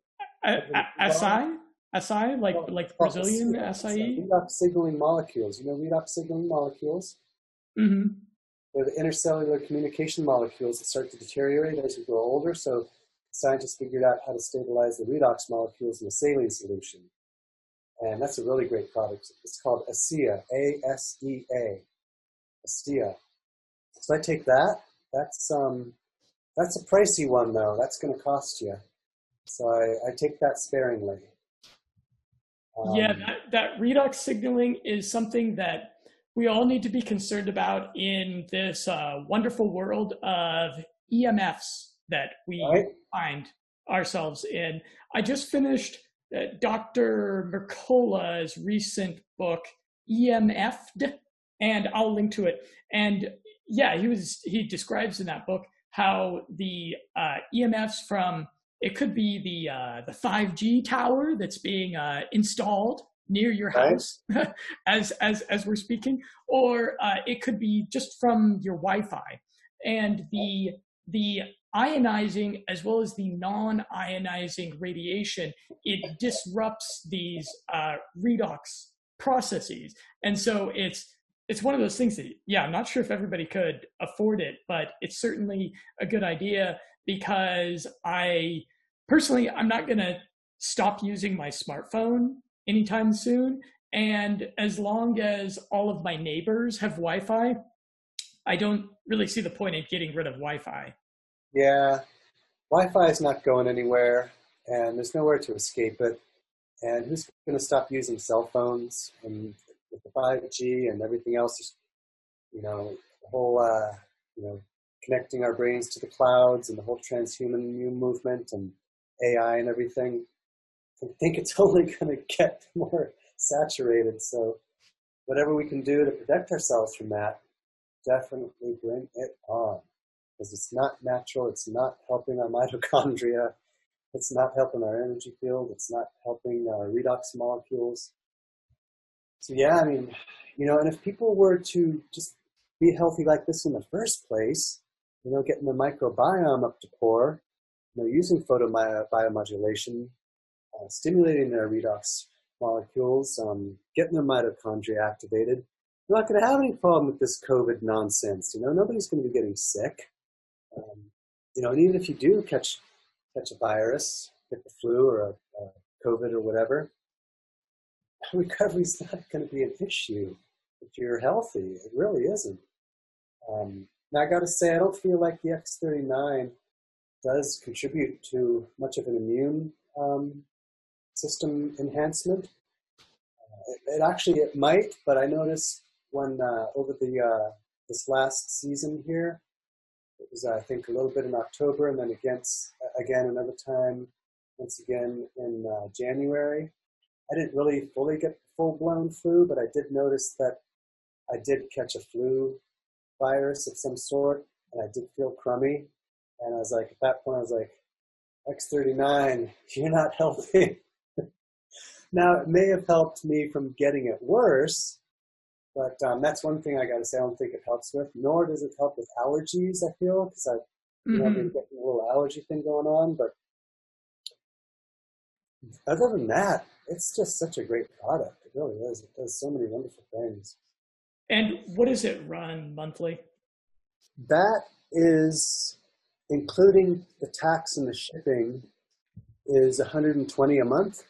acai, acai, like like Brazilian acai. Redox signaling molecules. You know redox signaling molecules. Mm-hmm. They're the intercellular communication molecules that start to deteriorate as you grow older. So scientists figured out how to stabilize the redox molecules in a saline solution. And that's a really great product. It's called ASEA, A-S-E-A, ASEA. So I take that. That's um, that's a pricey one though. That's going to cost you. So I, I take that sparingly. Um, yeah, that, that redox signaling is something that we all need to be concerned about in this uh, wonderful world of EMFs that we right. find ourselves in. I just finished uh, Dr. Mercola's recent book, EMF'd, and I'll link to it. And yeah, he was he describes in that book how the uh, EMFs from it could be the uh, the 5G tower that's being uh, installed near your house right. *laughs* as as as we're speaking, or uh, it could be just from your Wi-Fi. And the the ionizing as well as the non-ionizing radiation, it disrupts these uh, redox processes, and so it's it's one of those things that yeah, I'm not sure if everybody could afford it, but it's certainly a good idea because I personally I'm not going to stop using my smartphone anytime soon. And as long as all of my neighbors have Wi Fi, I don't really see the point in getting rid of Wi Fi. Yeah, Wi Fi is not going anywhere, and there's nowhere to escape it. And who's going to stop using cell phones and with the 5G and everything else? You know, the whole, uh, you know, connecting our brains to the clouds and the whole transhuman movement and AI and everything. I think it's only going to get more saturated. So, whatever we can do to protect ourselves from that, definitely bring it on. Because it's not natural, it's not helping our *laughs* mitochondria, it's not helping our energy field, it's not helping our redox molecules. So, yeah, I mean, you know, and if people were to just be healthy like this in the first place, you know, getting the microbiome up to pour, know, using photobiomodulation, uh, stimulating their redox molecules, um, getting their mitochondria activated. You're not going to have any problem with this COVID nonsense. You know, nobody's going to be getting sick. Um, you know, and even if you do catch catch a virus, get the flu or a, a COVID or whatever, *laughs* recovery's not going to be an issue if you're healthy. It really isn't. Um, now, I got to say, I don't feel like the X39 does contribute to much of an immune um, system enhancement. Uh, it, it, actually it might, but I noticed when uh, over the uh, this last season here, it was I think a little bit in October, and then against again another time, once again in uh, January. I didn't really fully get full blown flu, but I did notice that I did catch a flu virus of some sort, and I did feel crummy. And I was like, at that point, I was like, X39, *laughs* you're not healthy. *laughs* now, it may have helped me from getting it worse, but um, that's one thing I got to say I don't think it helps with. Nor does it help with allergies, I feel, because I've mm-hmm. been getting a little allergy thing going on. But other than that, it's just such a great product. It really is. It does so many wonderful things. And what does it run monthly? That is including the tax and the shipping is 120 a month.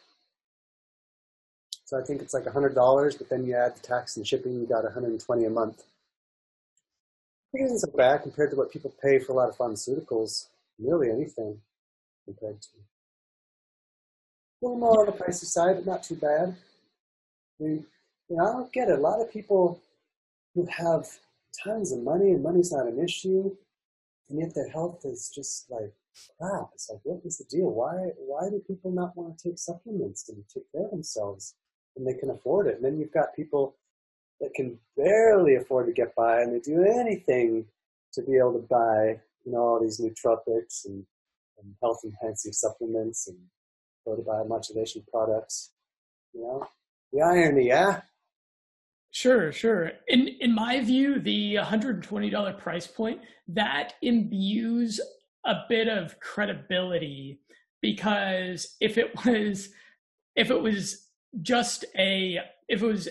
So I think it's like $100, but then you add the tax and shipping, you got 120 a month. It's not so bad compared to what people pay for a lot of pharmaceuticals, nearly anything compared to. A little more on the pricey side, but not too bad. I mean, you know, I don't get it. A lot of people who have tons of money and money's not an issue, and yet their health is just like crap. It's like, what is the deal? Why why do people not want to take supplements and take care of themselves and they can afford it? And then you've got people that can barely afford to get by and they do anything to be able to buy, you know, all these nootropics and, and health enhancing supplements and photobiomodulation products. You know, the irony, yeah. Sure, sure. In in my view, the $120 price point that imbues a bit of credibility because if it was if it was just a if it was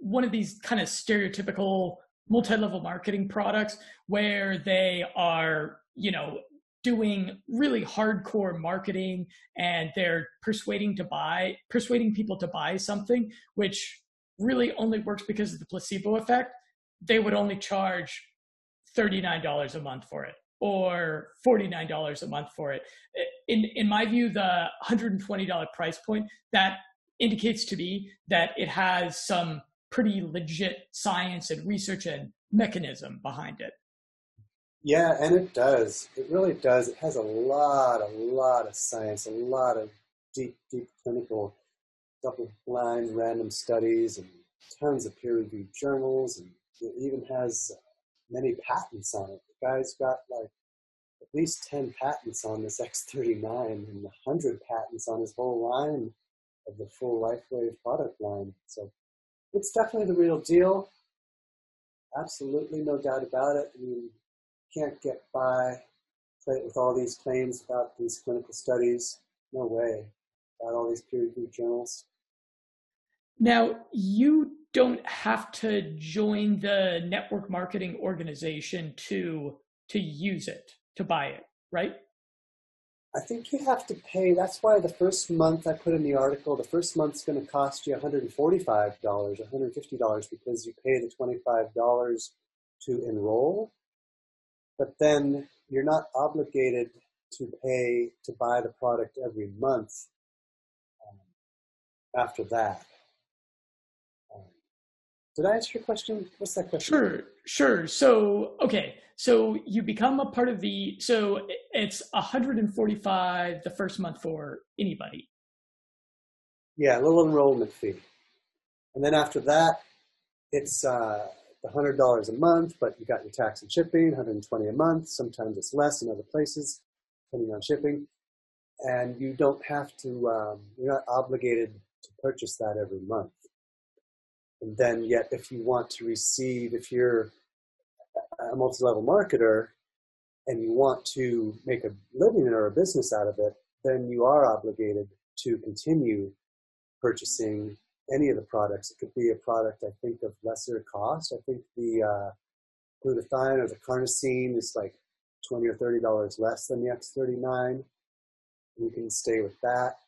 one of these kind of stereotypical multi-level marketing products where they are you know doing really hardcore marketing and they're persuading to buy persuading people to buy something which really only works because of the placebo effect they would only charge $39 a month for it or $49 a month for it in in my view the $120 price point that indicates to me that it has some pretty legit science and research and mechanism behind it. Yeah, and it does. It really does. It has a lot, a lot of science, a lot of deep, deep clinical double-blind random studies and tons of peer-reviewed journals, and it even has uh, many patents on it. The guy's got like at least 10 patents on this X39 and 100 patents on his whole line of the full LifeWave product line. So it's definitely the real deal. Absolutely, no doubt about it. I mean, can't get by with all these claims about these clinical studies. No way. About all these peer-reviewed journals. Now, you don't have to join the network marketing organization to to use it, to buy it, right? I think you have to pay. That's why the first month I put in the article, the first month's going to cost you $145, $150 because you pay the $25 to enroll. But then you're not obligated to pay to buy the product every month um, after that. Did I answer your question? What's that question? Sure, sure. So, okay. So you become a part of the, so it's 145 the first month for anybody. Yeah, a little enrollment fee. And then after that, it's uh, $100 a month, but you got your tax and shipping, 120 a month. Sometimes it's less in other places, depending on shipping. And you don't have to, um, you're not obligated to purchase that every month. And then yet, if you want to receive, if you're a multi-level marketer and you want to make a living or a business out of it, then you are obligated to continue purchasing any of the products. It could be a product, I think, of lesser cost. I think the uh, glutathione or the carnosine is like 20 or $30 less than the X39. You can stay with that.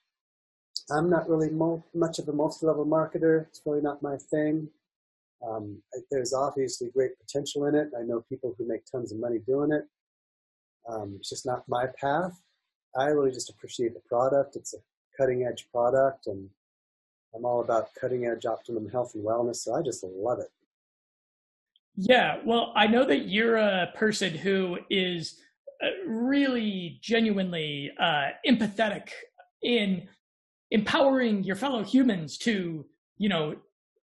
I'm not really mo- much of a multi-level marketer. It's really not my thing. Um, there's obviously great potential in it. I know people who make tons of money doing it. Um, it's just not my path. I really just appreciate the product. It's a cutting edge product, and I'm all about cutting edge optimum health and wellness. So I just love it. Yeah, well, I know that you're a person who is uh, really genuinely uh, empathetic in empowering your fellow humans to, you know,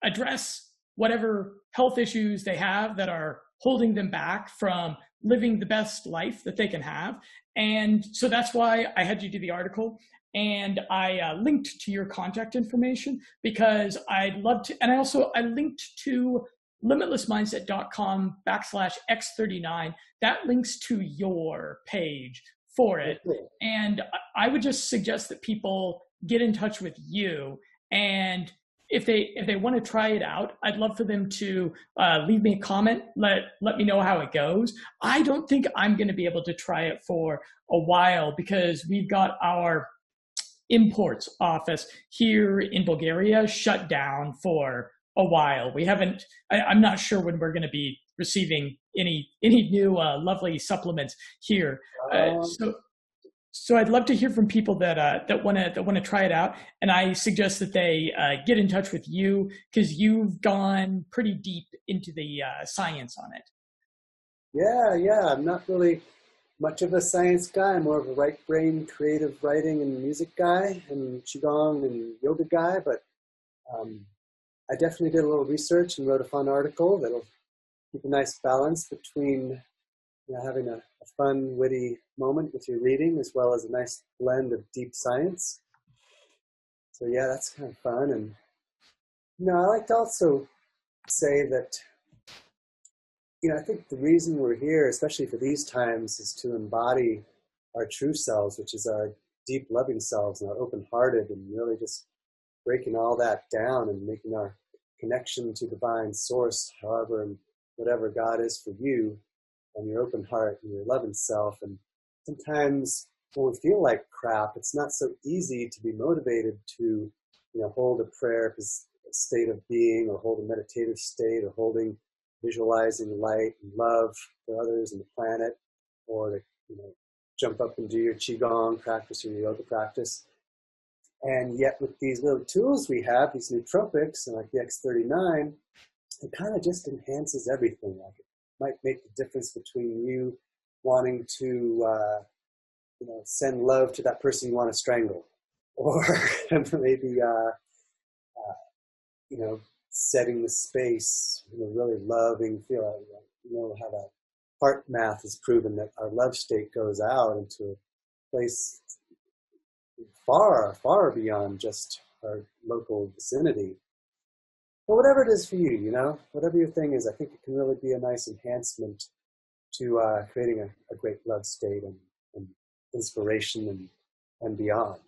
address whatever health issues they have that are holding them back from living the best life that they can have. And so that's why I had you do the article. And I uh, linked to your contact information because I'd love to. And I also I linked to limitlessmindset.com backslash x39. That links to your page for it. And I would just suggest that people get in touch with you and if they if they want to try it out, I'd love for them to uh, leave me a comment. Let let me know how it goes. I don't think I'm going to be able to try it for a while because we've got our imports office here in Bulgaria shut down for a while. We haven't. I, am not sure when we're going to be receiving any any new uh, lovely supplements here. Uh, um, so so I'd love to hear from people that uh, that want to that want to try it out, and I suggest that they uh, get in touch with you because you've gone pretty deep into the uh, science on it. Yeah, yeah, I'm not really much of a science guy. I'm more of a right brain, creative writing and music guy, and qigong and yoga guy. But um, I definitely did a little research and wrote a fun article that'll keep a nice balance between you know, having a, a, fun, witty moment with your reading, as well as a nice blend of deep science. So yeah, that's kind of fun. And you know, I like to also say that you know, I think the reason we're here, especially for these times, is to embody our true selves, which is our deep loving selves and our open hearted and really just breaking all that down and making our connection to divine source, however and whatever God is for you, and your open heart and your loving self. And sometimes when we feel like crap, it's not so easy to be motivated to, you know, hold a prayer state of being or hold a meditative state or holding visualizing light and love for others and the planet or to you know jump up and do your qigong practice or your yoga practice and yet with these little tools we have these nootropics and like the x39 it kind of just enhances everything like it might make the difference between you wanting to uh, you know send love to that person you want to strangle *laughs* or maybe uh, you know, setting the space, you know, really loving, feel, you know, how that HeartMath has proven that our love state goes out into a place far, far beyond just our local vicinity. But whatever it is for you, you know, whatever your thing is, I think it can really be a nice enhancement to uh, creating a, a, great love state and, and inspiration and, and beyond.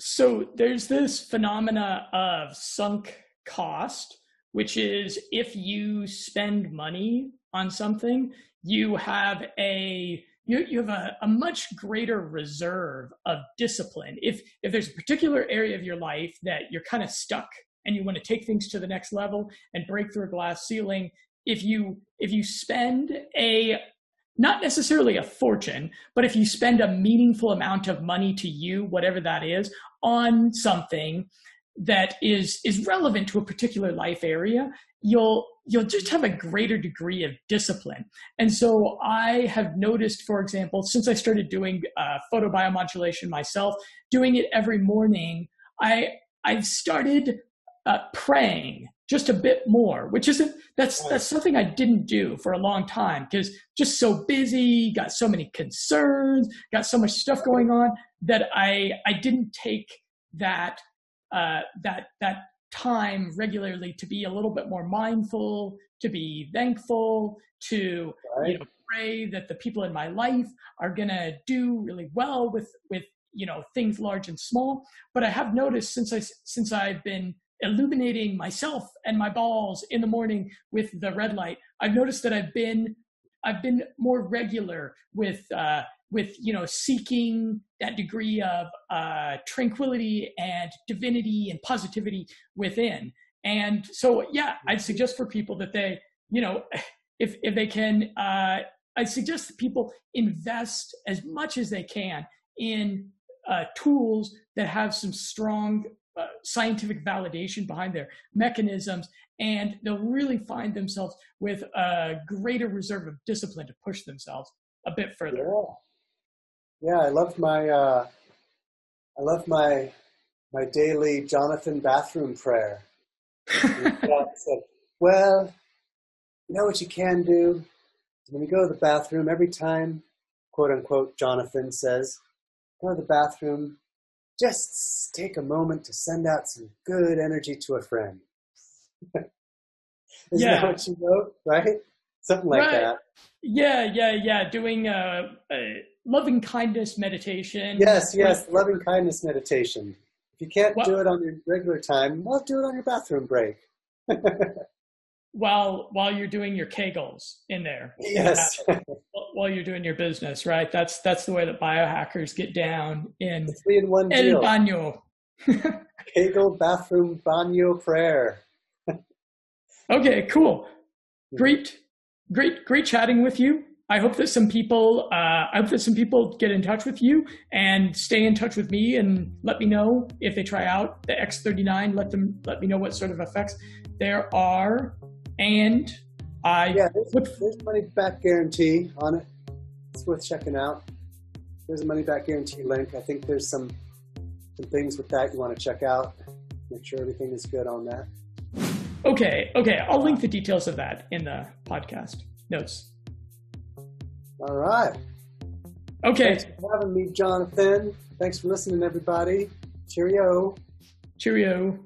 So there's this phenomena of sunk cost, which is if you spend money on something, you have a you, you have a, a much greater reserve of discipline. If if there's a particular area of your life that you're kind of stuck and you want to take things to the next level and break through a glass ceiling, if you if you spend a not necessarily a fortune, but if you spend a meaningful amount of money to you, whatever that is, on something that is is relevant to a particular life area, you'll you'll just have a greater degree of discipline. And so I have noticed, for example, since I started doing uh, photobiomodulation myself, doing it every morning, I I've started uh, praying just a bit more, which isn't that's that's something I didn't do for a long time because just so busy, got so many concerns, got so much stuff going on that I I didn't take that uh, that that time regularly to be a little bit more mindful, to be thankful, to right. you know pray that the people in my life are gonna do really well with with you know things large and small. But I have noticed since I since I've been illuminating myself and my balls in the morning with the red light, I've noticed that I've been I've been more regular with uh, with you know seeking that degree of uh, tranquility and divinity and positivity within. And so, yeah, I'd suggest for people that they, you know, *sighs* if if they can, uh, I suggest that people invest as much as they can in uh, tools that have some strong uh, scientific validation behind their mechanisms, and they'll really find themselves with a greater reserve of discipline to push themselves a bit further. Yeah, yeah I love my uh, I love my my daily Jonathan bathroom prayer. *laughs* said, well, you know what you can do? When you go to the bathroom, every time, quote unquote, Jonathan says, go to the bathroom, just take a moment to send out some good energy to a friend. *laughs* Is yeah. that what you wrote? Right? Something like right. that. Yeah, yeah, yeah. Doing a, a loving kindness meditation. Yes, yes, loving kindness meditation. If you can't well, do it on your regular time, well, do it on your bathroom break. *laughs* while while you're doing your kegels in there. Yes. while you're doing your business, right? That's that's the way that biohackers get down in three in one El deal. Baño. *laughs* Kegel bathroom baño prayer. *laughs* okay, cool. Mm-hmm. Great, great, great chatting with you. I hope that some people, uh, I hope that some people get in touch with you and stay in touch with me and let me know if they try out the X39. Let them let me know what sort of effects there are and I yeah, there's, there's money back guarantee on it. It's worth checking out. There's a money back guarantee link. I think there's some some things with that you want to check out. Make sure everything is good on that. Okay, okay. I'll link the details of that in the podcast notes. All right. Okay. Thanks for having me, Jonathan. Thanks for listening, everybody. Cheerio. Cheerio.